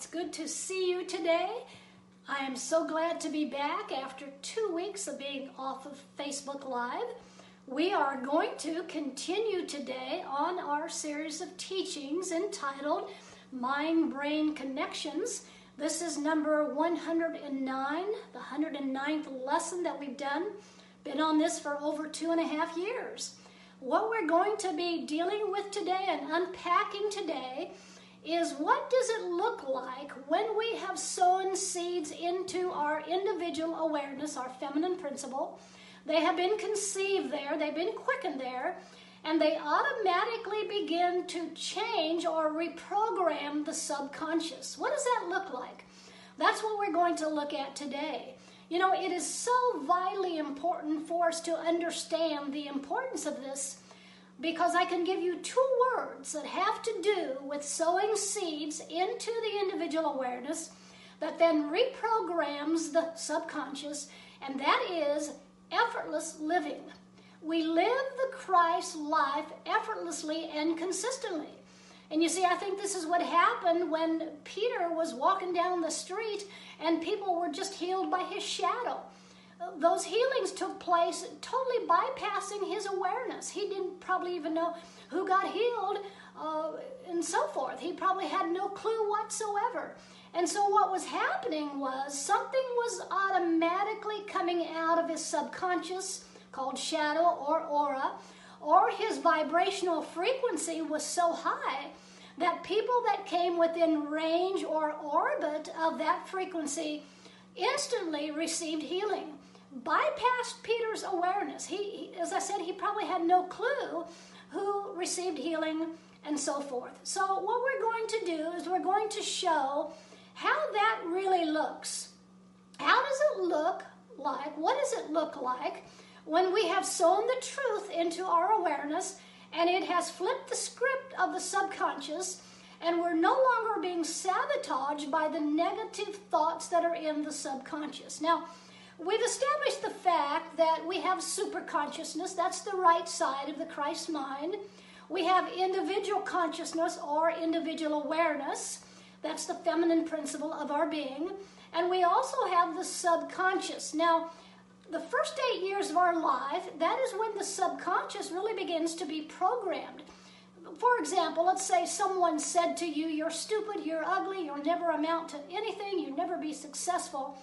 it's good to see you today. I am so glad to be back after two weeks of being off of Facebook Live. We are going to continue today on our series of teachings entitled Mind Brain Connections. This is number 109, the 109th lesson that we've done. Been on this for over two and a half years. What we're going to be dealing with today and unpacking today is what does it look like when we have sown seeds into our individual awareness, our feminine principle? They have been conceived there, they've been quickened there, and they automatically begin to change or reprogram the subconscious. What does that look like? That's what we're going to look at today. You know, it is so vitally important for us to understand the importance of this because I can give you two words that have to do with sowing seeds into the individual awareness that then reprograms the subconscious, and that is effortless living. We live the Christ life effortlessly and consistently. And you see, I think this is what happened when Peter was walking down the street and people were just healed by his shadow those healings took place totally bypassing his awareness. He didn't probably even know who got healed uh, and so forth. He probably had no clue whatsoever. And so, what was happening was something was automatically coming out of his subconscious called shadow or aura, or his vibrational frequency was so high that people that came within range or orbit of that frequency instantly received healing bypassed Peter's awareness. He, as I said, he probably had no clue who received healing and so forth. So, what we're going to do is we're going to show how that really looks. How does it look like? What does it look like when we have sown the truth into our awareness and it has flipped the script of the subconscious? and we're no longer being sabotaged by the negative thoughts that are in the subconscious. Now, We've established the fact that we have super consciousness, that's the right side of the Christ mind. We have individual consciousness or individual awareness, that's the feminine principle of our being. And we also have the subconscious. Now, the first eight years of our life, that is when the subconscious really begins to be programmed. For example, let's say someone said to you, You're stupid, you're ugly, you'll never amount to anything, you'll never be successful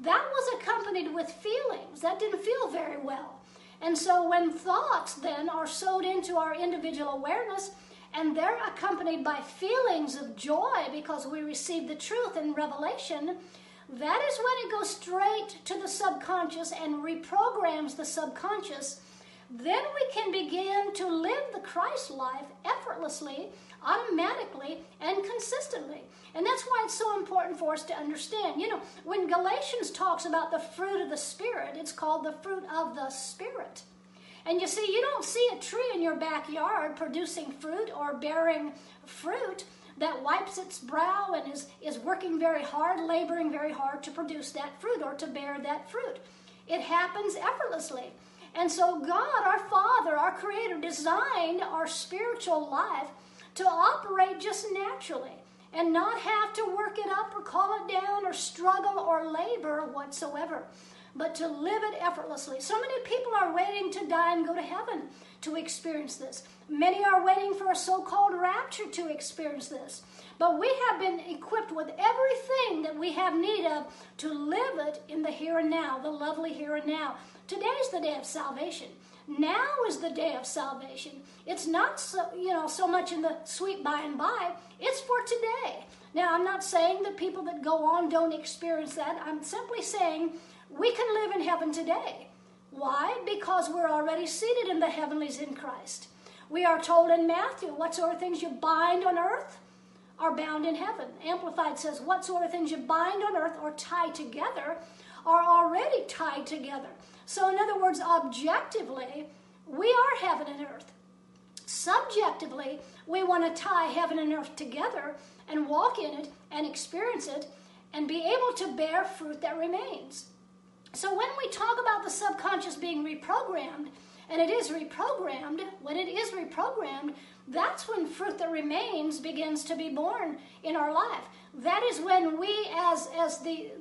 that was accompanied with feelings. That didn't feel very well. And so when thoughts then are sowed into our individual awareness, and they're accompanied by feelings of joy because we receive the truth in revelation, that is when it goes straight to the subconscious and reprograms the subconscious. Then we can begin to live the Christ life effortlessly automatically and consistently. And that's why it's so important for us to understand. You know, when Galatians talks about the fruit of the Spirit, it's called the fruit of the Spirit. And you see, you don't see a tree in your backyard producing fruit or bearing fruit that wipes its brow and is, is working very hard, laboring very hard to produce that fruit or to bear that fruit. It happens effortlessly. And so, God, our Father, our Creator, designed our spiritual life to operate just naturally and not have to work it up or call it down or struggle or labor whatsoever, but to live it effortlessly. So many people are waiting to die and go to heaven to experience this. Many are waiting for a so called rapture to experience this. But we have been equipped with everything that we have need of to live it in the here and now, the lovely here and now. Today is the day of salvation. Now is the day of salvation. It's not so, you know, so much in the sweet by and by. It's for today. Now, I'm not saying that people that go on don't experience that. I'm simply saying we can live in heaven today. Why? Because we're already seated in the heavenlies in Christ. We are told in Matthew, what sort of things you bind on earth are bound in heaven. Amplified says, what sort of things you bind on earth or tie together are already tied together. So, in other words, objectively, we are heaven and earth. Subjectively, we want to tie heaven and earth together and walk in it and experience it and be able to bear fruit that remains. So, when we talk about the subconscious being reprogrammed, and it is reprogrammed, when it is reprogrammed, that's when fruit that remains begins to be born in our life. That is when we, as as the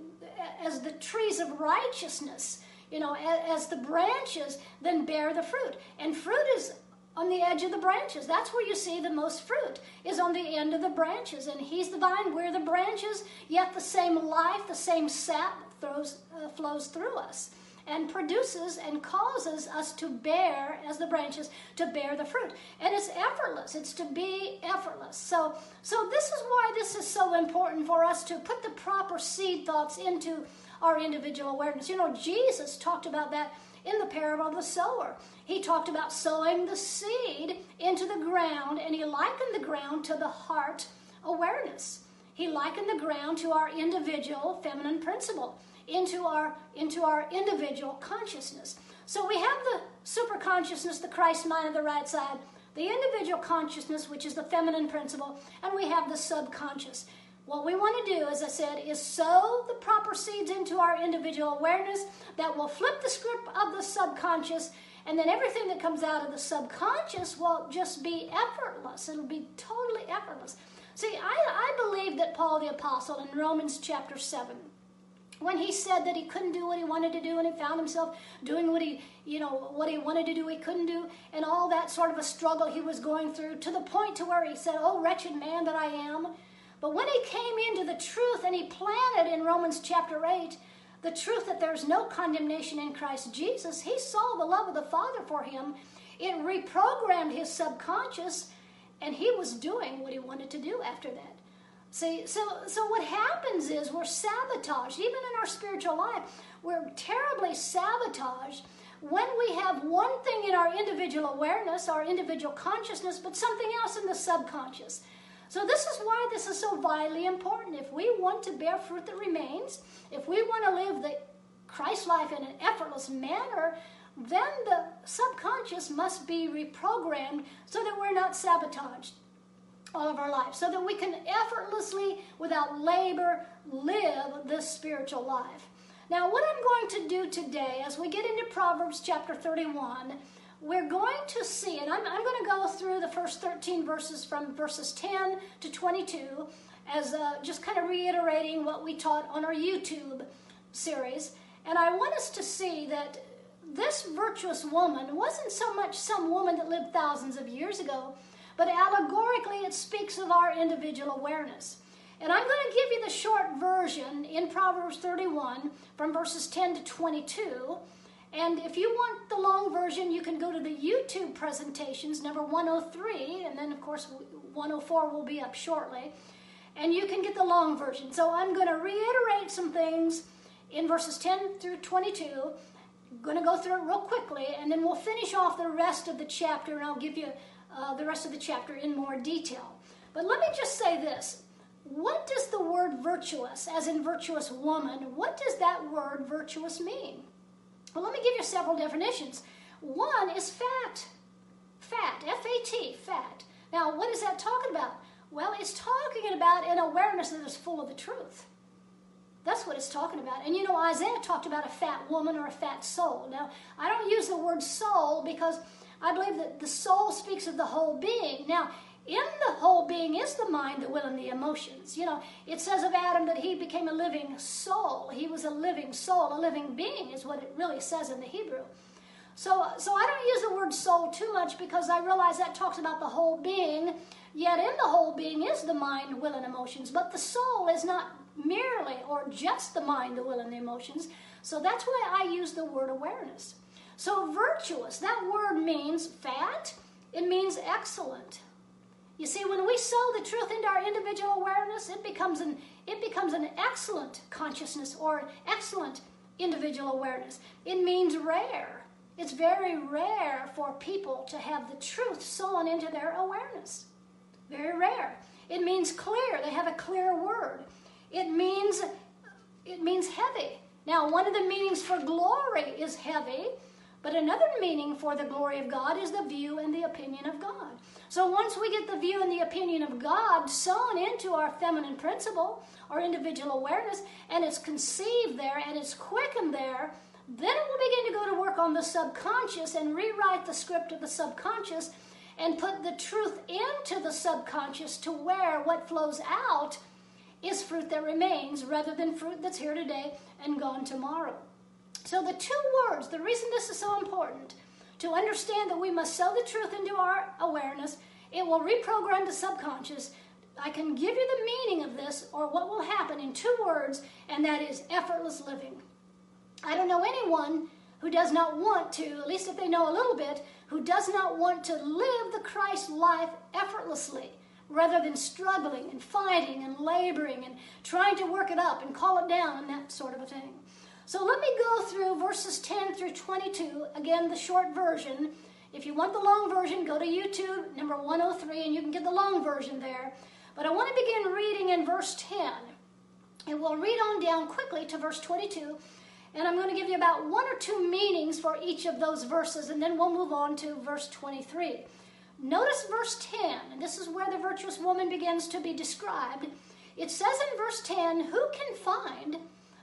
as the trees of righteousness, you know, as, as the branches, then bear the fruit. And fruit is on the edge of the branches. That's where you see the most fruit, is on the end of the branches. And He's the vine, we're the branches, yet the same life, the same sap throws, uh, flows through us and produces and causes us to bear, as the branches, to bear the fruit. And it's effortless. It's to be effortless. So, so this is why this is so important for us to put the proper seed thoughts into our individual awareness. You know, Jesus talked about that in the parable of the sower. He talked about sowing the seed into the ground, and he likened the ground to the heart awareness. He likened the ground to our individual feminine principle into our into our individual consciousness. So we have the super consciousness, the Christ mind of the right side, the individual consciousness, which is the feminine principle, and we have the subconscious. What we want to do, as I said, is sow the proper seeds into our individual awareness that will flip the script of the subconscious, and then everything that comes out of the subconscious will just be effortless. It'll be totally effortless. See, I, I believe that Paul the Apostle in Romans chapter 7 when he said that he couldn't do what he wanted to do and he found himself doing what he you know what he wanted to do he couldn't do and all that sort of a struggle he was going through to the point to where he said oh wretched man that i am. But when he came into the truth and he planted in romans chapter 8 the truth that there's no condemnation in christ jesus he saw the love of the father for him. It reprogrammed his subconscious and he was doing what do after that See, so so what happens is we're sabotaged, even in our spiritual life, we're terribly sabotaged when we have one thing in our individual awareness, our individual consciousness, but something else in the subconscious. So this is why this is so vitally important. If we want to bear fruit that remains, if we want to live the Christ life in an effortless manner, then the subconscious must be reprogrammed so that we're not sabotaged all of our life so that we can effortlessly, without labor, live this spiritual life. Now, what I'm going to do today, as we get into Proverbs chapter 31, we're going to see, and I'm, I'm going to go through the first 13 verses from verses 10 to 22 as uh, just kind of reiterating what we taught on our YouTube series. And I want us to see that this virtuous woman wasn't so much some woman that lived thousands of years ago, but allegorically it speaks of our individual awareness. And I'm going to give you the short version in Proverbs 31 from verses 10 to 22. And if you want the long version, you can go to the YouTube presentations, number 103, and then, of course, 104 will be up shortly. And you can get the long version. So I'm going to reiterate some things in verses 10 through 22. I'm going to go through it real quickly, and then we'll finish off the rest of the chapter, and I'll give you uh, the rest of the chapter in more detail. But let me just say this. What does the word virtuous, as in virtuous woman, what does that word virtuous mean? Well, let me give you several definitions. One is fat. Fat, F A T, fat. Now, what is that talking about? Well, it's talking about an awareness that is full of the truth. That's what it's talking about. And you know, Isaiah talked about a fat woman or a fat soul. Now, I don't use the word soul because I believe that the soul speaks of the whole being. Now, in the whole being is the mind, the will, and the emotions. You know, it says of Adam that he became a living soul. He was a living soul, a living being, is what it really says in the Hebrew. So, so I don't use the word soul too much because I realize that talks about the whole being. Yet in the whole being is the mind, will, and emotions. But the soul is not merely or just the mind, the will, and the emotions. So that's why I use the word awareness. So, virtuous, that word means fat, it means excellent. You see, when we sow the truth into our individual awareness, it becomes an, it becomes an excellent consciousness or excellent individual awareness. It means rare. It's very rare for people to have the truth sown into their awareness. Very rare. It means clear. They have a clear word. It means it means heavy. Now, one of the meanings for glory is heavy, but another meaning for the glory of God is the view and the opinion of God. So once we get the view and the opinion of God sown into our feminine principle, our individual awareness, and it's conceived there and it's quickened there, Then it will begin to go to work on the subconscious and rewrite the script of the subconscious and put the truth into the subconscious to where what flows out is fruit that remains rather than fruit that's here today and gone tomorrow. So, the two words, the reason this is so important, to understand that we must sow the truth into our awareness, it will reprogram the subconscious. I can give you the meaning of this or what will happen in two words, and that is effortless living. I don't know anyone who does not want to, at least if they know a little bit, who does not want to live the Christ life effortlessly rather than struggling and fighting and laboring and trying to work it up and call it down and that sort of a thing. So let me go through verses 10 through 22, again, the short version. If you want the long version, go to YouTube, number 103, and you can get the long version there. But I want to begin reading in verse 10. And we'll read on down quickly to verse 22. And I'm going to give you about one or two meanings for each of those verses, and then we'll move on to verse 23. Notice verse 10, and this is where the virtuous woman begins to be described. It says in verse 10, Who can find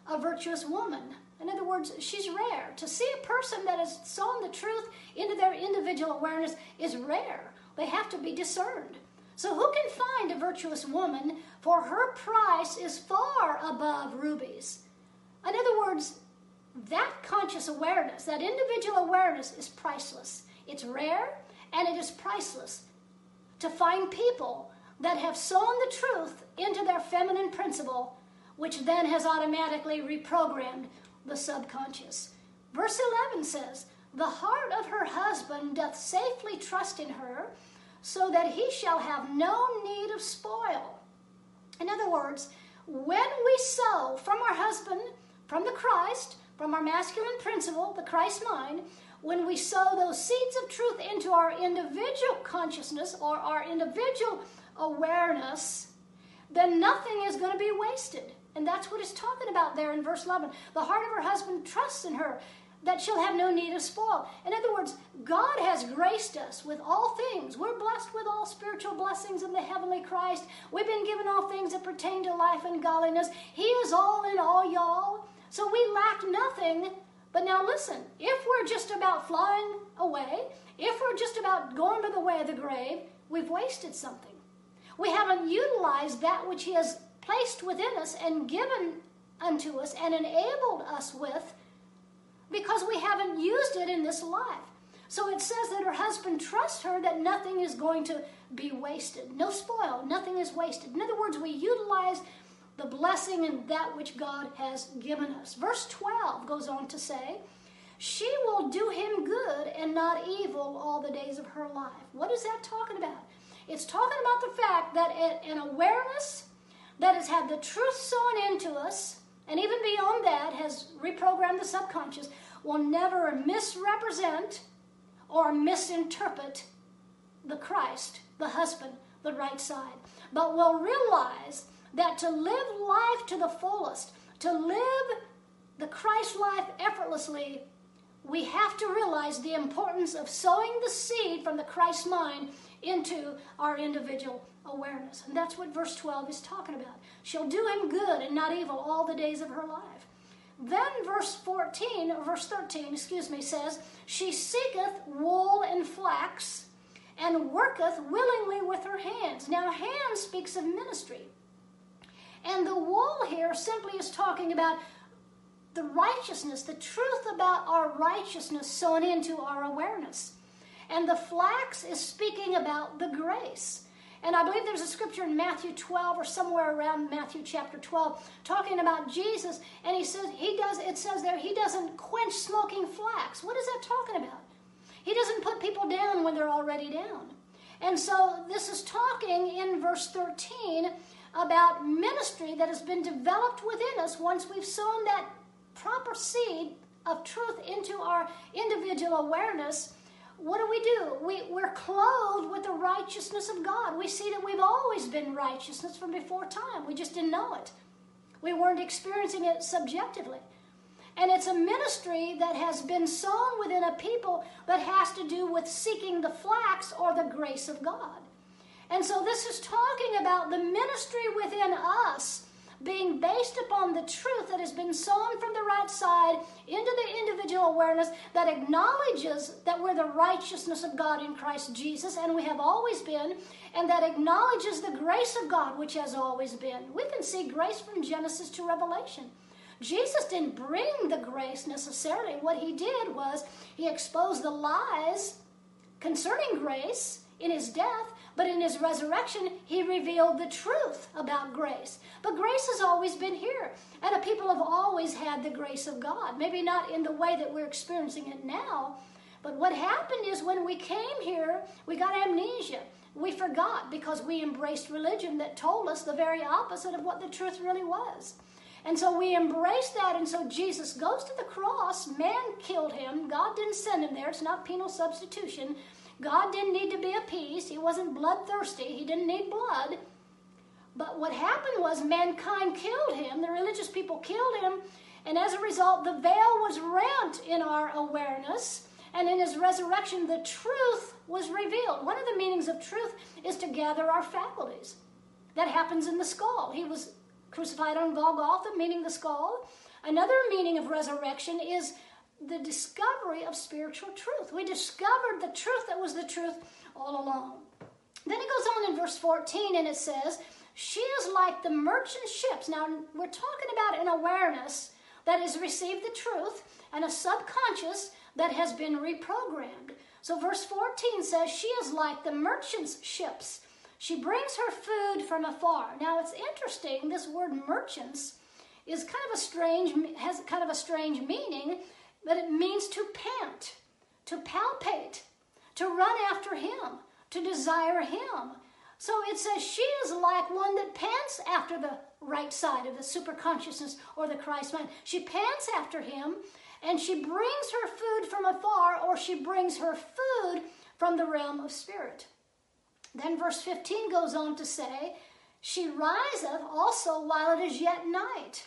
a virtuous woman? In other words, she's rare. To see a person that has sown the truth into their individual awareness is rare. They have to be discerned. So, who can find a virtuous woman? For her price is far above rubies. In other words, that conscious awareness, that individual awareness, is priceless. It's rare and it is priceless to find people that have sown the truth into their feminine principle, which then has automatically reprogrammed the subconscious. Verse 11 says, The heart of her husband doth safely trust in her, so that he shall have no need of spoil. In other words, when we sow from our husband, from the Christ, from our masculine principle, the Christ mind, when we sow those seeds of truth into our individual consciousness or our individual awareness, then nothing is going to be wasted. And that's what it's talking about there in verse 11. The heart of her husband trusts in her that she'll have no need of spoil. In other words, God has graced us with all things. We're blessed with all spiritual blessings in the heavenly Christ. We've been given all things that pertain to life and godliness. He is all in all, y'all. So we lack nothing. But now listen, if we're just about flying away, if we're just about going by the way of the grave, we've wasted something. We haven't utilized that which He has placed within us and given unto us and enabled us with because we haven't used it in this life. So it says that her husband trusts her that nothing is going to be wasted. No spoil, nothing is wasted. In other words, we utilize the blessing and that which God has given us. Verse 12 goes on to say, She will do him good and not evil all the days of her life. What is that talking about? It's talking about the fact that an awareness that has had the truth sown into us, and even beyond that has reprogrammed the subconscious, will never misrepresent or misinterpret the Christ, the husband, the right side, but will realize that to live life to the fullest, to live the Christ life effortlessly, we have to realize the importance of sowing the seed from the Christ mind into our individual awareness. And that's what verse 12 is talking about. She'll do him good and not evil all the days of her life. Then verse 14, or verse 13, excuse me, says, She seeketh wool and flax and worketh willingly with her hands. Now, hand speaks of ministry. And the wool here simply is talking about the righteousness, the truth about our righteousness sown into our awareness. And the flax is speaking about the grace. And I believe there's a scripture in Matthew 12 or somewhere around Matthew chapter 12 talking about Jesus. And he says, he does, it says there, he doesn't quench smoking flax. What is that talking about? He doesn't put people down when they're already down. And so this is talking in verse 13 about ministry that has been developed within us once we've sown that proper seed of truth into our individual awareness. What do we do? We, we're clothed with the righteousness of God. We see that we've always been righteousness from before time. We just didn't know it. We weren't experiencing it subjectively. And it's a ministry that has been sown within a people that has to do with seeking the flax or the grace of God. And so this is talking about the ministry within us being based upon the truth that has been sown from the right side into the individual awareness that acknowledges that we're the righteousness of God in Christ Jesus, and we have always been, and that acknowledges the grace of God, which has always been. We can see grace from Genesis to Revelation. Jesus didn't bring the grace necessarily. What he did was he exposed the lies concerning grace in his death, but in his resurrection, he revealed the truth about grace. But grace has always been here, and the people have always had the grace of God. Maybe not in the way that we're experiencing it now, but what happened is when we came here, we got amnesia. We forgot because we embraced religion that told us the very opposite of what the truth really was. And so we embrace that, and so Jesus goes to the cross. Man killed him. God didn't send him there. It's not penal substitution. God didn't need to be appeased. He wasn't bloodthirsty. He didn't need blood. But what happened was mankind killed him. The religious people killed him. And as a result, the veil was rent in our awareness. And in his resurrection, the truth was revealed. One of the meanings of truth is to gather our faculties. That happens in the skull. He was crucified on Golgotha, meaning the skull. Another meaning of resurrection is the discovery of spiritual truth. We discovered the truth that was the truth all along. Then it goes on in verse 14 and it says, She is like the merchant ships. Now, we're talking about an awareness that has received the truth and a subconscious that has been reprogrammed. So, verse 14 says, She is like the merchant's ships she brings her food from afar. Now it's interesting, this word merchants is kind of a strange, has kind of a strange meaning, but it means to pant, to palpate, to run after him, to desire him. So it says she is like one that pants after the right side of the superconsciousness or the Christ mind. She pants after him and she brings her food from afar or she brings her food from the realm of spirit. Then verse 15 goes on to say, She riseth also while it is yet night,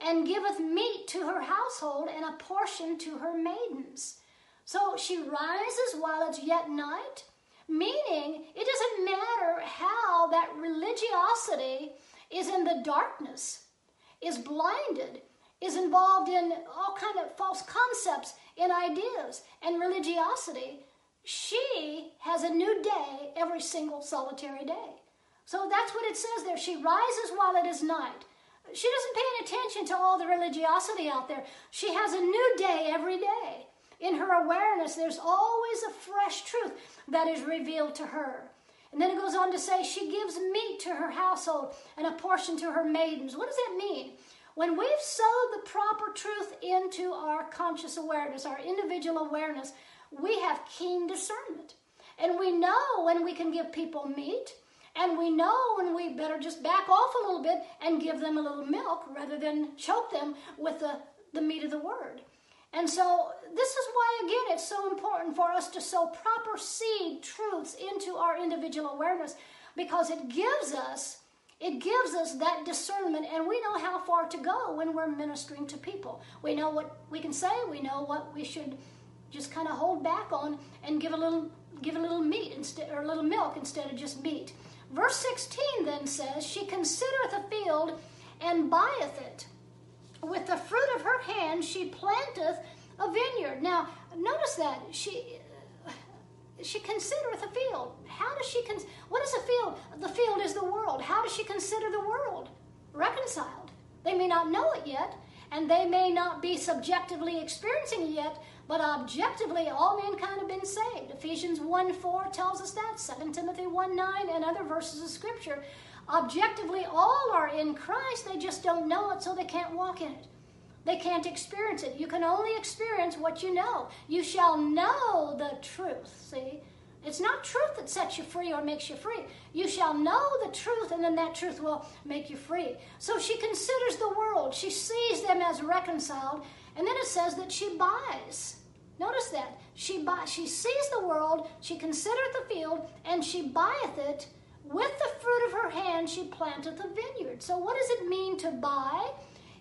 and giveth meat to her household and a portion to her maidens. So she rises while it's yet night, meaning it doesn't matter how that religiosity is in the darkness, is blinded, is involved in all kind of false concepts and ideas and religiosity she has a new day every single solitary day. So that's what it says there. She rises while it is night. She doesn't pay any attention to all the religiosity out there. She has a new day every day. In her awareness, there's always a fresh truth that is revealed to her. And then it goes on to say, she gives meat to her household and a portion to her maidens. What does that mean? When we've sowed the proper truth into our conscious awareness, our individual awareness, we have keen discernment. And we know when we can give people meat, and we know when we better just back off a little bit and give them a little milk rather than choke them with the, the meat of the word. And so, this is why, again, it's so important for us to sow proper seed truths into our individual awareness because it gives us it gives us that discernment and we know how far to go when we're ministering to people we know what we can say we know what we should just kind of hold back on and give a little give a little meat instead or a little milk instead of just meat. Verse 16 then says, She considereth a field and buyeth it. With the fruit of her hand she planteth a vineyard. Now, notice that she she considereth a field. How does she con- what is a field? The field is the world. How does she consider the world? Reconciled. They may not know it yet, and they may not be subjectively experiencing it yet, but objectively, all mankind have been saved. Ephesians 1 4 tells us that, 2 Timothy 1 9, and other verses of Scripture. Objectively, all are in Christ, they just don't know it, so they can't walk in it. They can't experience it. You can only experience what you know. You shall know the truth. See? It's not truth that sets you free or makes you free. You shall know the truth, and then that truth will make you free. So she considers the world. She sees them as reconciled, and then it says that she buys. Notice that. She buy, she sees the world, she considereth the field, and she buyeth it. With the fruit of her hand she planteth a vineyard. So what does it mean to buy?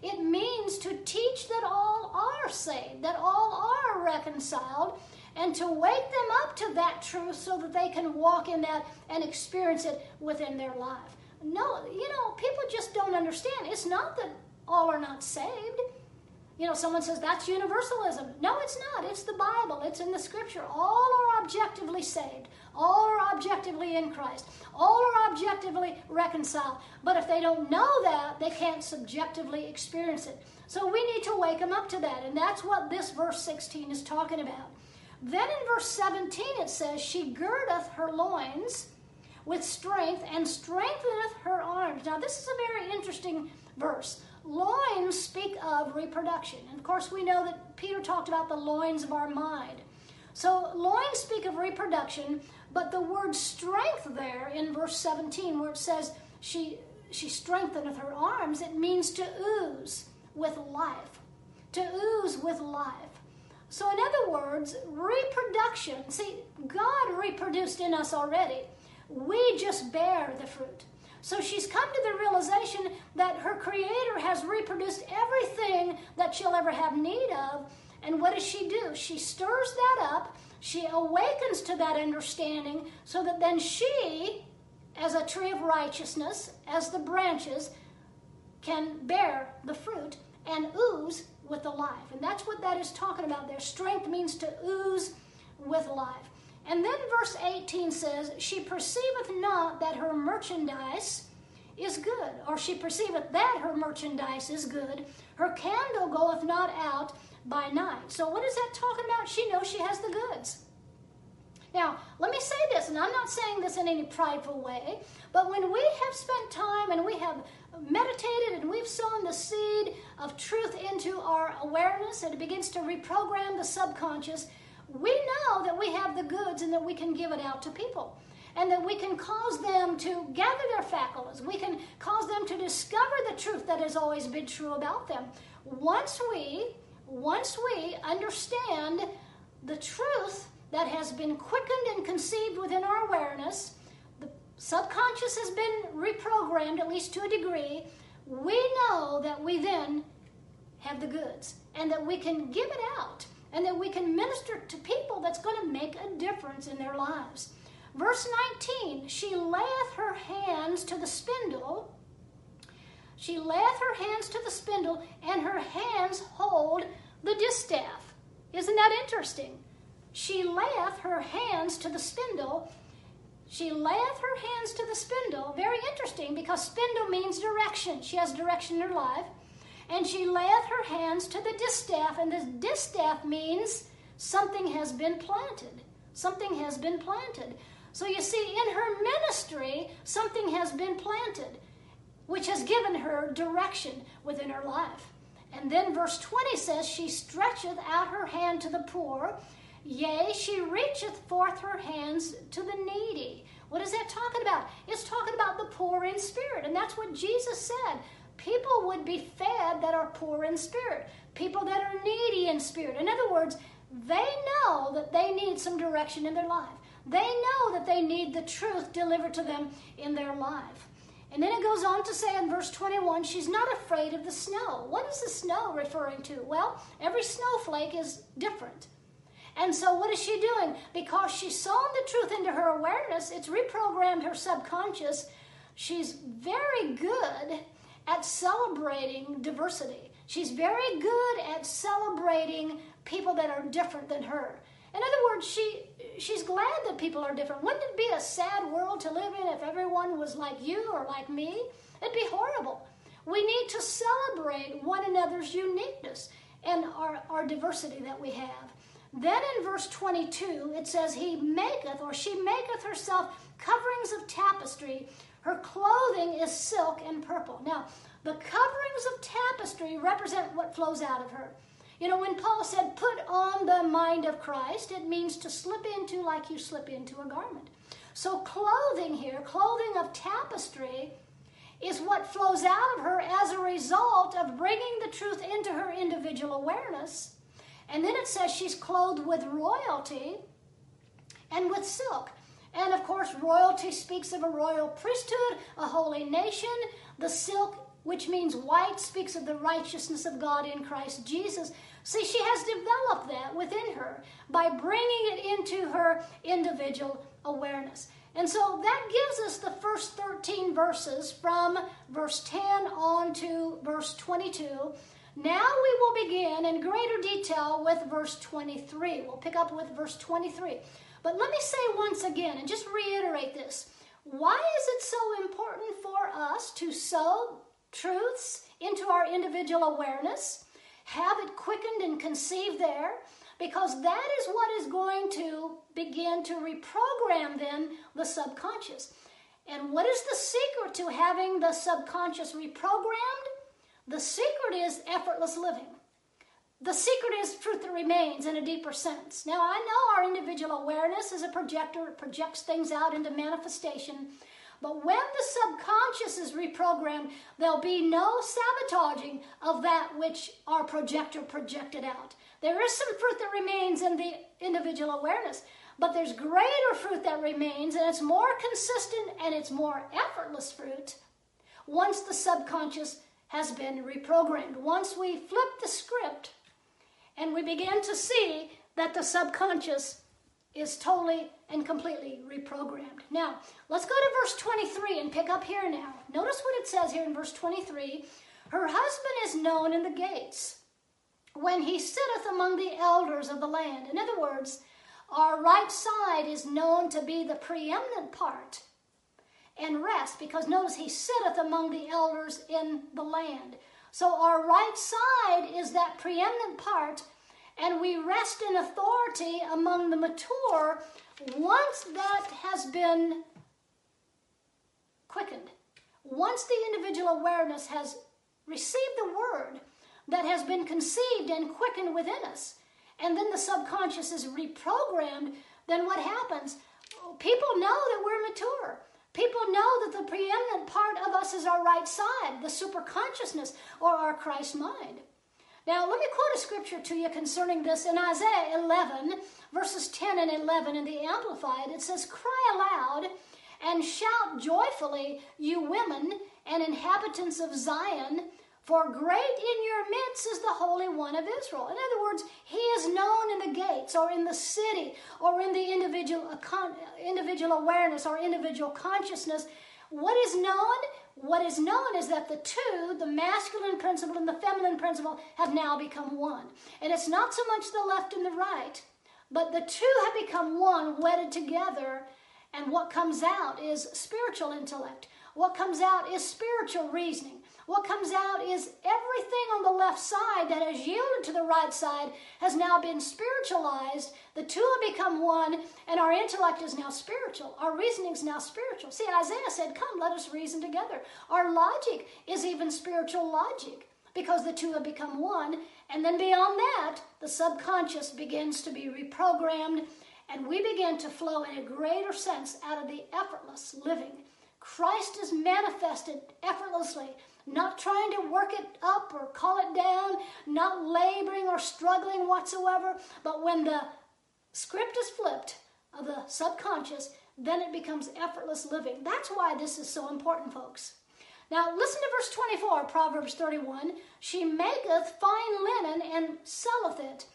It means to teach that all are saved, that all are reconciled, and to wake them up to that truth so that they can walk in that and experience it within their life. No, you know, people just don't understand. It's not that all are not saved. You know, someone says that's universalism. No, it's not. It's the Bible, it's in the scripture. All are objectively saved, all are objectively in Christ, all are objectively reconciled. But if they don't know that, they can't subjectively experience it. So we need to wake them up to that. And that's what this verse 16 is talking about. Then in verse 17 it says, She girdeth her loins with strength and strengtheneth her arms. Now, this is a very interesting verse. Loins speak of reproduction. And of course, we know that Peter talked about the loins of our mind. So, loins speak of reproduction, but the word strength there in verse 17, where it says she, she strengtheneth her arms, it means to ooze with life. To ooze with life. So, in other words, reproduction, see, God reproduced in us already. We just bear the fruit. So she's come to the realization that her Creator has reproduced everything that she'll ever have need of. And what does she do? She stirs that up, she awakens to that understanding, so that then she, as a tree of righteousness, as the branches, can bear the fruit and ooze with the life. And that's what that is talking about there. Strength means to ooze with life. And then verse 18 says, She perceiveth not that her merchandise is good, or she perceiveth that her merchandise is good. Her candle goeth not out by night. So, what is that talking about? She knows she has the goods. Now, let me say this, and I'm not saying this in any prideful way, but when we have spent time and we have meditated and we've sown the seed of truth into our awareness and it begins to reprogram the subconscious, we know that we have the goods and that we can give it out to people. And that we can cause them to gather their faculties. We can cause them to discover the truth that has always been true about them. Once we, once we understand the truth that has been quickened and conceived within our awareness, subconscious has been reprogrammed, at least to a degree, we know that we then have the goods and that we can give it out and that we can minister to people that's going to make a difference in their lives. Verse 19, she layeth her hands to the spindle. She layeth her hands to the spindle, and her hands hold the distaff. Isn't that interesting? She layeth her hands to the spindle. She layeth her hands to the spindle. Very interesting because spindle means direction. She has direction in her life. And she layeth her hands to the distaff, and the distaff means something has been planted. Something has been planted. So you see, in her ministry, something has been planted, which has given her direction within her life. And then verse 20 says, She stretcheth out her hand to the poor, yea, she reacheth forth her hands to the needy. What is that talking about? It's talking about the poor in spirit. And that's what Jesus said people would be fed that are poor in spirit, people that are needy in spirit. In other words, they know that they need some direction in their life. They know that they need the truth delivered to them in their life. And then it goes on to say in verse 21 she's not afraid of the snow. What is the snow referring to? Well, every snowflake is different. And so, what is she doing? Because she's sown the truth into her awareness, it's reprogrammed her subconscious. She's very good at celebrating diversity. She's very good at celebrating people that are different than her. In other words, she she's glad that people are different. Wouldn't it be a sad world to live in if everyone was like you or like me? It'd be horrible. We need to celebrate one another's uniqueness and our, our diversity that we have. Then in verse 22, it says, He maketh, or she maketh herself coverings of tapestry her clothing is silk and purple. Now, the coverings of tapestry represent what flows out of her. You know, when Paul said, put on the mind of Christ, it means to slip into like you slip into a garment. So, clothing here, clothing of tapestry, is what flows out of her as a result of bringing the truth into her individual awareness. And then it says she's clothed with royalty and with silk. And of course, royalty speaks of a royal priesthood, a holy nation. The silk, which means white, speaks of the righteousness of God in Christ Jesus. See, she has developed that within her by bringing it into her individual awareness. And so that gives us the first 13 verses from verse 10 on to verse 22. Now we will begin in greater detail with verse 23. We'll pick up with verse 23. But let me say once again and just reiterate this. Why is it so important for us to sow truths into our individual awareness, have it quickened and conceived there? because that is what is going to begin to reprogram then the subconscious. And what is the secret to having the subconscious reprogrammed? The secret is effortless living. The secret is truth that remains in a deeper sense. Now, I know our individual awareness is a projector, it projects things out into manifestation. But when the subconscious is reprogrammed, there'll be no sabotaging of that which our projector projected out. There is some fruit that remains in the individual awareness, but there's greater fruit that remains, and it's more consistent and it's more effortless fruit once the subconscious has been reprogrammed. Once we flip the script and we begin to see that the subconscious is totally and completely reprogrammed. Now, let's go to verse 23 and pick up here now. Notice what it says here in verse 23 Her husband is known in the gates when he sitteth among the elders of the land. In other words, our right side is known to be the preeminent part and rest because notice he sitteth among the elders in the land. So our right side is that preeminent part, and we rest in authority among the mature once that has been quickened. Once the individual awareness has received the word, that has been conceived and quickened within us. And then the subconscious is reprogrammed, then what happens? People know that we're mature. People know that the preeminent part of us is our right side, the superconsciousness, or our Christ mind. Now, let me quote a scripture to you concerning this in Isaiah 11, verses 10 and 11 in the Amplified. It says, Cry aloud and shout joyfully, you women and inhabitants of Zion. For great in your midst is the Holy One of Israel. In other words, he is known in the gates or in the city or in the individual, individual awareness or individual consciousness. What is known? What is known is that the two, the masculine principle and the feminine principle, have now become one. And it's not so much the left and the right, but the two have become one, wedded together. And what comes out is spiritual intellect. What comes out is spiritual reasoning. What comes out is everything on the left side that has yielded to the right side has now been spiritualized. The two have become one, and our intellect is now spiritual. Our reasoning is now spiritual. See, Isaiah said, Come, let us reason together. Our logic is even spiritual logic because the two have become one. And then beyond that, the subconscious begins to be reprogrammed, and we begin to flow in a greater sense out of the effortless living. Christ is manifested effortlessly not trying to work it up or call it down, not laboring or struggling whatsoever. But when the script is flipped of the subconscious, then it becomes effortless living. That's why this is so important, folks. Now, listen to verse 24, Proverbs 31. She maketh fine linen and selleth it,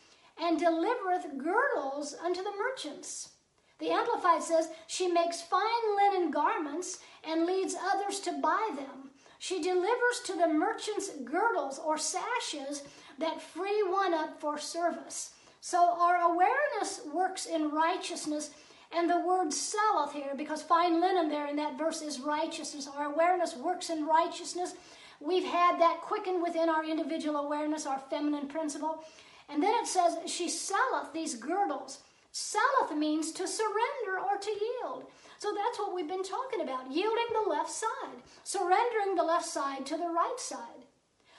and delivereth girdles unto the merchants. The Amplified says, She makes fine linen garments and leads others to buy them. She delivers to the merchants girdles or sashes that free one up for service. So our awareness works in righteousness, and the word selleth here, because fine linen there in that verse is righteousness. Our awareness works in righteousness. We've had that quickened within our individual awareness, our feminine principle. And then it says, She selleth these girdles. Selleth means to surrender or to yield. So that's what we've been talking about yielding the left side, surrendering the left side to the right side.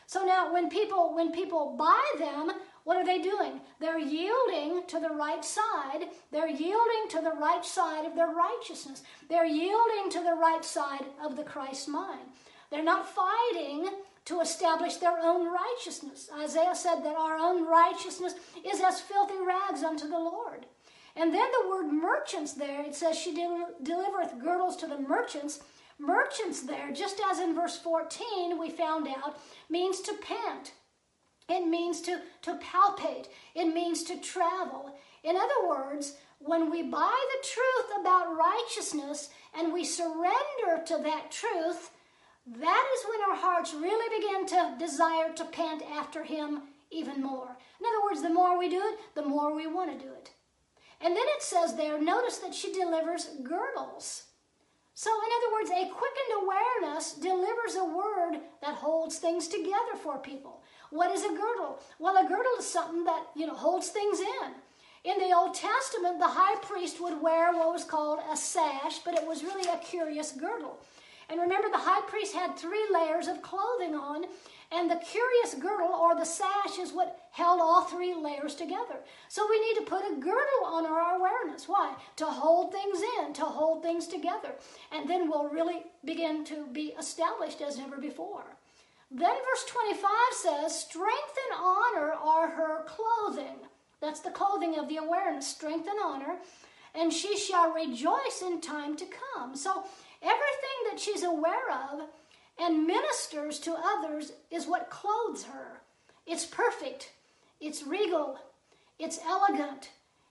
So now when people when people buy them, what are they doing? They're yielding to the right side. They're yielding to the right side of their righteousness. They're yielding to the right side of the Christ mind. They're not fighting to establish their own righteousness. Isaiah said that our own righteousness is as filthy rags unto the Lord. And then the word merchants there, it says she del- delivereth girdles to the merchants. Merchants there, just as in verse 14 we found out, means to pant. It means to, to palpate. It means to travel. In other words, when we buy the truth about righteousness and we surrender to that truth, that is when our hearts really begin to desire to pant after Him even more. In other words, the more we do it, the more we want to do it. And then it says there, notice that she delivers girdles. So, in other words, a quickened awareness delivers a word that holds things together for people. What is a girdle? Well, a girdle is something that, you know, holds things in. In the Old Testament, the high priest would wear what was called a sash, but it was really a curious girdle. And remember, the high priest had three layers of clothing on, and the curious girdle or the sash is what held all three layers together. So we need to put a girdle on our awareness. Why? To hold things in, to hold things together. And then we'll really begin to be established as never before. Then verse 25 says, Strength and honor are her clothing. That's the clothing of the awareness, strength and honor. And she shall rejoice in time to come. So everything that she's aware of and ministers to others is what clothes her. It's perfect, it's regal, it's elegant,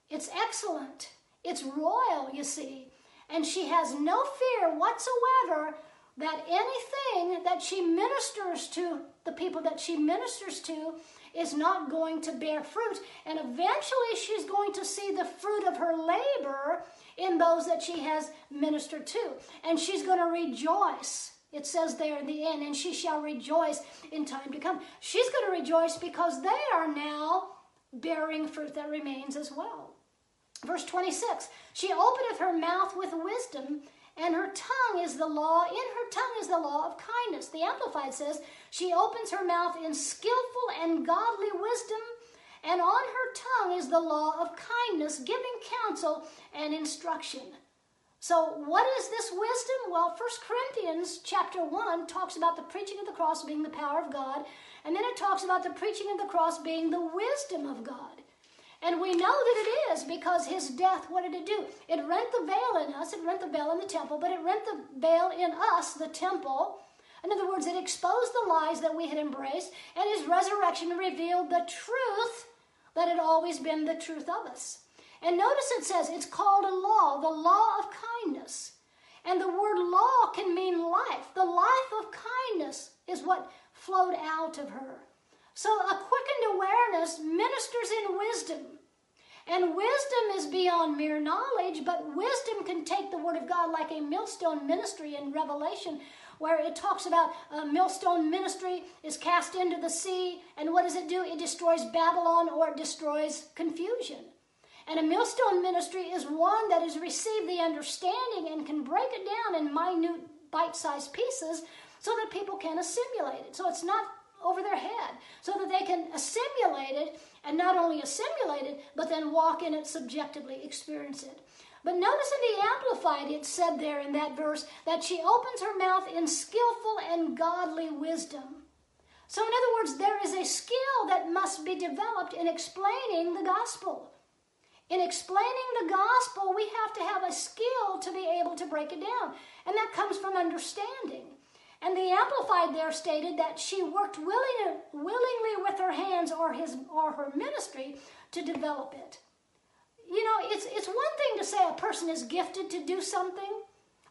it's excellent, it's royal, you see. And she has no fear whatsoever that anything that she ministers to, the people that she ministers to, is not going to bear fruit. And eventually she's going to see the fruit of her labor in those that she has ministered to. And she's going to rejoice it says there in the end, and she shall rejoice in time to come. She's going to rejoice because they are now bearing fruit that remains as well. Verse 26 She openeth her mouth with wisdom, and her tongue is the law. In her tongue is the law of kindness. The Amplified says, She opens her mouth in skillful and godly wisdom, and on her tongue is the law of kindness, giving counsel and instruction. So, what is this wisdom? Well, 1 Corinthians chapter 1 talks about the preaching of the cross being the power of God, and then it talks about the preaching of the cross being the wisdom of God. And we know that it is because his death, what did it do? It rent the veil in us, it rent the veil in the temple, but it rent the veil in us, the temple. In other words, it exposed the lies that we had embraced, and his resurrection revealed the truth that had always been the truth of us. And notice it says it's called a law, the law of kindness. And the word law can mean life. The life of kindness is what flowed out of her. So a quickened awareness ministers in wisdom. And wisdom is beyond mere knowledge, but wisdom can take the Word of God like a millstone ministry in Revelation, where it talks about a millstone ministry is cast into the sea, and what does it do? It destroys Babylon or it destroys confusion. And a millstone ministry is one that has received the understanding and can break it down in minute, bite sized pieces so that people can assimilate it. So it's not over their head, so that they can assimilate it and not only assimilate it, but then walk in it subjectively, experience it. But notice in the Amplified, it said there in that verse that she opens her mouth in skillful and godly wisdom. So, in other words, there is a skill that must be developed in explaining the gospel. In explaining the gospel, we have to have a skill to be able to break it down, and that comes from understanding. And the Amplified there stated that she worked willingly, willingly with her hands or his or her ministry to develop it. You know, it's it's one thing to say a person is gifted to do something.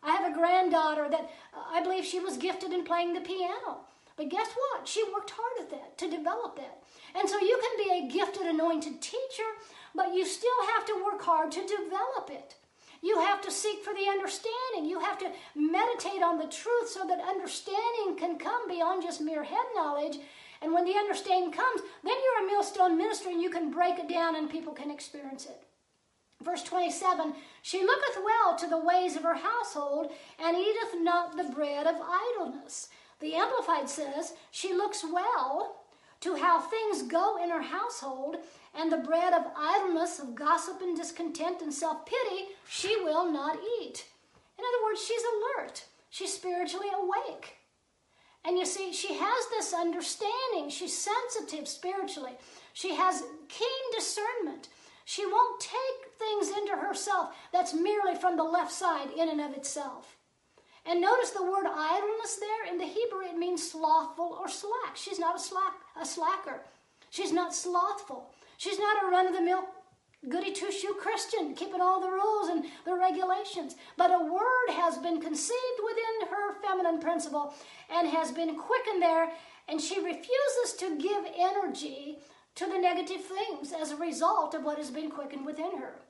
I have a granddaughter that uh, I believe she was gifted in playing the piano. But guess what? She worked hard at that to develop that. And so you can be a gifted, anointed teacher, but you still have to work hard to develop it. You have to seek for the understanding. You have to meditate on the truth so that understanding can come beyond just mere head knowledge. And when the understanding comes, then you're a millstone minister and you can break it down and people can experience it. Verse 27 She looketh well to the ways of her household and eateth not the bread of idleness. The Amplified says, She looks well to how things go in her household and the bread of idleness, of gossip and discontent and self pity, she will not eat. In other words, she's alert, she's spiritually awake. And you see, she has this understanding. She's sensitive spiritually. She has keen discernment. She won't take things into herself that's merely from the left side in and of itself. And notice the word idleness there in the Hebrew, it means slothful or slack. She's not a slack a slacker. She's not slothful. She's not a run of the mill goody two shoe Christian, keeping all the rules and the regulations. But a word has been conceived within her feminine principle and has been quickened there, and she refuses to give energy to the negative things as a result of what has been quickened within her.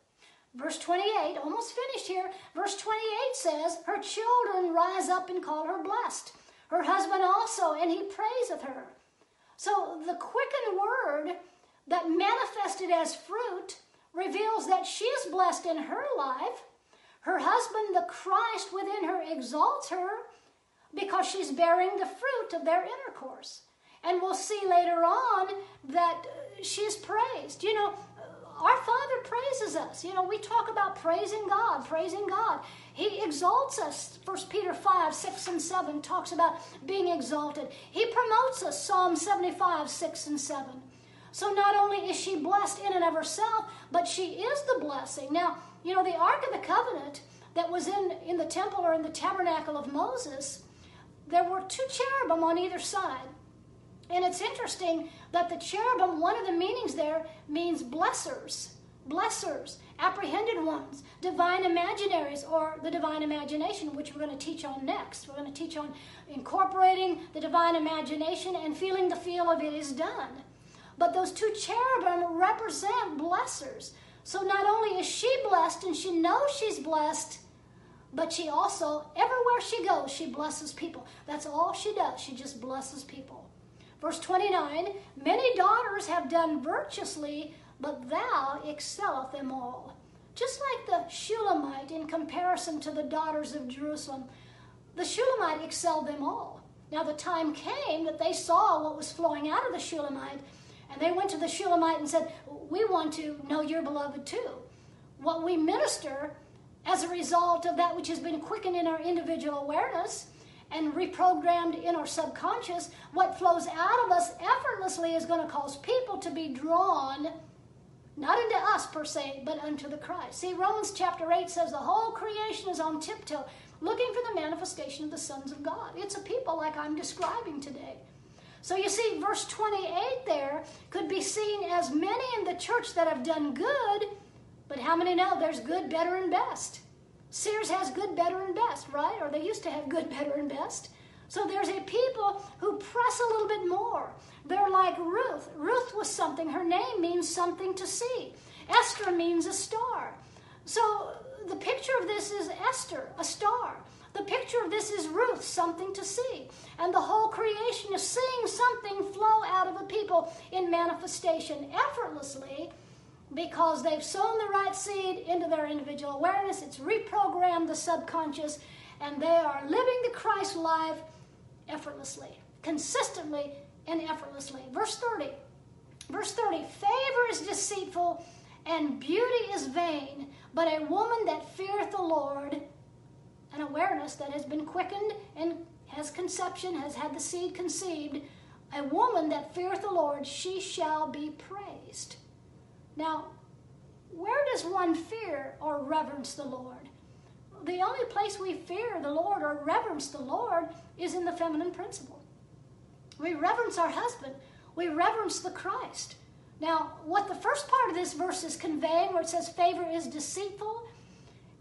Verse 28, almost finished here. Verse 28 says, Her children rise up and call her blessed. Her husband also, and he praiseth her. So the quickened word that manifested as fruit reveals that she is blessed in her life. Her husband, the Christ within her, exalts her because she's bearing the fruit of their intercourse. And we'll see later on that uh, she's praised. You know, our Father praises us. You know, we talk about praising God, praising God. He exalts us. 1 Peter 5, 6, and 7 talks about being exalted. He promotes us. Psalm 75, 6, and 7. So not only is she blessed in and of herself, but she is the blessing. Now, you know, the Ark of the Covenant that was in, in the temple or in the tabernacle of Moses, there were two cherubim on either side. And it's interesting that the cherubim, one of the meanings there means blessers, blessers, apprehended ones, divine imaginaries, or the divine imagination, which we're going to teach on next. We're going to teach on incorporating the divine imagination and feeling the feel of it is done. But those two cherubim represent blessers. So not only is she blessed and she knows she's blessed, but she also, everywhere she goes, she blesses people. That's all she does. She just blesses people. Verse 29 Many daughters have done virtuously, but thou excelleth them all. Just like the Shulamite in comparison to the daughters of Jerusalem, the Shulamite excelled them all. Now the time came that they saw what was flowing out of the Shulamite and they went to the Shulamite and said, We want to know your beloved too. What we minister as a result of that which has been quickened in our individual awareness and reprogrammed in our subconscious, what flows out of us effortlessly is going to cause people to be drawn not into us per se, but unto the Christ. See, Romans chapter 8 says the whole creation is on tiptoe, looking for the manifestation of the sons of God. It's a people like I'm describing today. So you see, verse 28 there could be seen as many in the church that have done good, but how many know there's good, better, and best? Sears has good, better, and best, right? Or they used to have good, better, and best. So there's a people who press a little bit more. They're like Ruth. Ruth was something, her name means something to see. Esther means a star. So the picture of this is Esther, a star. The picture of this is Ruth, something to see. And the whole creation is seeing something flow out of the people in manifestation effortlessly because they've sown the right seed into their individual awareness. It's reprogrammed the subconscious, and they are living the Christ life effortlessly, consistently, and effortlessly. Verse 30. Verse 30 Favor is deceitful and beauty is vain, but a woman that feareth the Lord an awareness that has been quickened and has conception, has had the seed conceived, a woman that feareth the Lord, she shall be praised. Now, where does one fear or reverence the Lord? The only place we fear the Lord or reverence the Lord is in the feminine principle. We reverence our husband, we reverence the Christ. Now, what the first part of this verse is conveying, where it says favor is deceitful,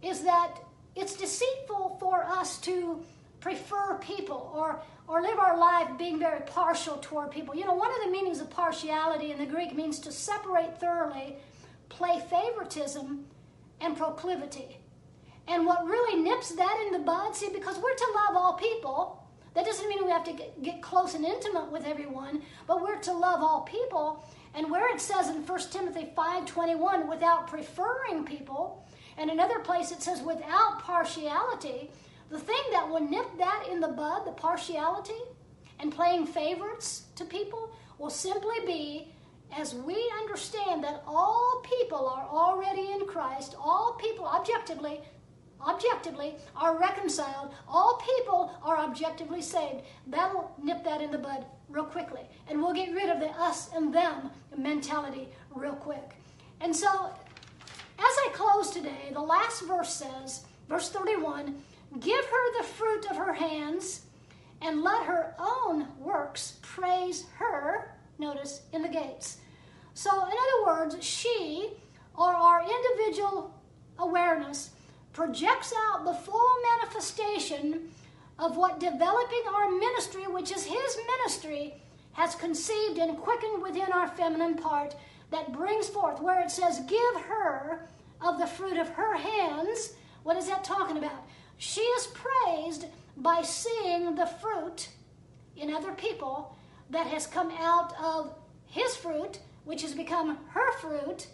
is that it's deceitful for us to prefer people or, or live our life being very partial toward people. You know, one of the meanings of partiality in the Greek means to separate thoroughly, play favoritism, and proclivity. And what really nips that in the bud, see, because we're to love all people, that doesn't mean we have to get, close and intimate with everyone, but we're to love all people. And where it says in 1 Timothy 5.21, without preferring people, and another place it says, without partiality, the thing that will nip that in the bud, the partiality, and playing favorites to people, will simply be as we understand that all people are already in Christ, all people objectively, objectively are reconciled, all people are objectively saved. That'll nip that in the bud real quickly. And we'll get rid of the us and them mentality real quick. And so as I close today, the last verse says, verse 31 Give her the fruit of her hands, and let her own works praise her, notice, in the gates. So, in other words, she or our individual awareness projects out the full manifestation of what developing our ministry, which is His ministry, has conceived and quickened within our feminine part that brings forth, where it says, Give her of the fruit of her hands. What is that talking about? She is praised by seeing the fruit in other people that has come out of his fruit, which has become her fruit,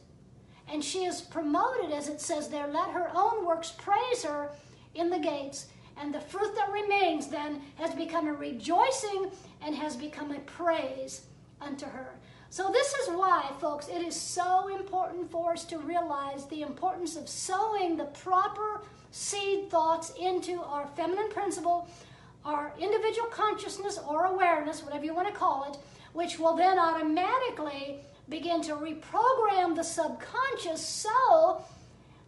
and she is promoted, as it says there, let her own works praise her in the gates. And the fruit that remains then has become a rejoicing and has become a praise unto her. So, this is why, folks, it is so important for us to realize the importance of sowing the proper seed thoughts into our feminine principle, our individual consciousness or awareness, whatever you want to call it, which will then automatically begin to reprogram the subconscious so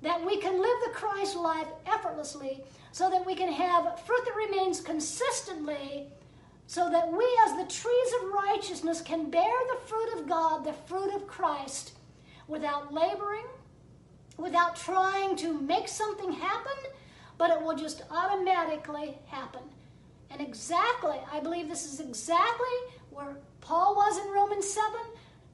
that we can live the Christ life effortlessly, so that we can have fruit that remains consistently, so that we, as the trees of righteousness, can bear the fruit of God, the fruit of Christ, without laboring, without trying to make something happen, but it will just automatically happen. And exactly, I believe this is exactly where Paul was in Romans 7.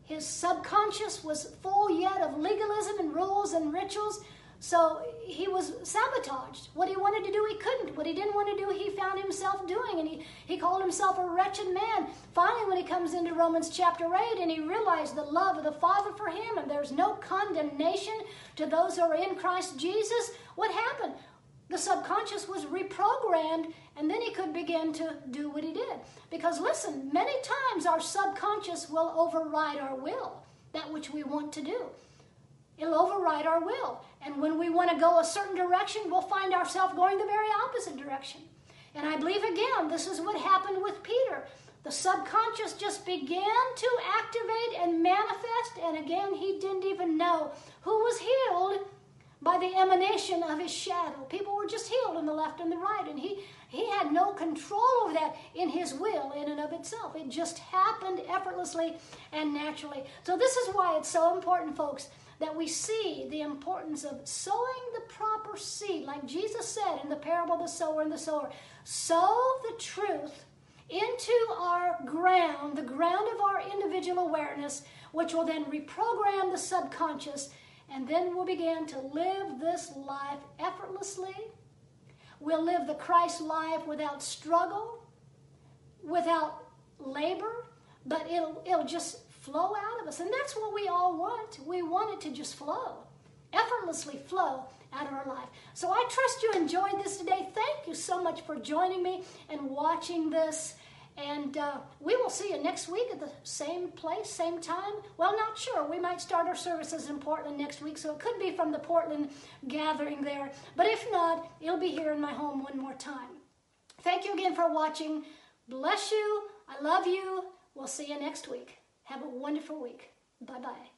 His subconscious was full yet of legalism and rules and rituals. So he was sabotaged. What he wanted to do, he couldn't. What he didn't want to do, he found himself doing. And he, he called himself a wretched man. Finally, when he comes into Romans chapter 8 and he realized the love of the Father for him and there's no condemnation to those who are in Christ Jesus, what happened? The subconscious was reprogrammed and then he could begin to do what he did. Because listen, many times our subconscious will override our will, that which we want to do. It'll override our will. And when we want to go a certain direction, we'll find ourselves going the very opposite direction. And I believe, again, this is what happened with Peter. The subconscious just began to activate and manifest, and again, he didn't even know who was healed by the emanation of his shadow. People were just healed in the left and the right, and he, he had no control over that in his will, in and of itself. It just happened effortlessly and naturally. So, this is why it's so important, folks, that we see the importance of sowing the proper seed, like Jesus said in the parable of the sower and the sower. Sow the truth into our ground, the ground of our individual awareness, which will then reprogram the subconscious, and then we'll begin to live this life effortlessly. We'll live the Christ life without struggle, without labor, but it'll, it'll just flow out of us. And that's what we all want. We want it to just flow, effortlessly flow out of our life. So I trust you enjoyed this today. Thank you so much for joining me and watching this. And uh, we will see you next week at the same place, same time. Well, not sure. We might start our services in Portland next week, so it could be from the Portland gathering there. But if not, it'll be here in my home one more time. Thank you again for watching. Bless you. I love you. We'll see you next week. Have a wonderful week. Bye bye.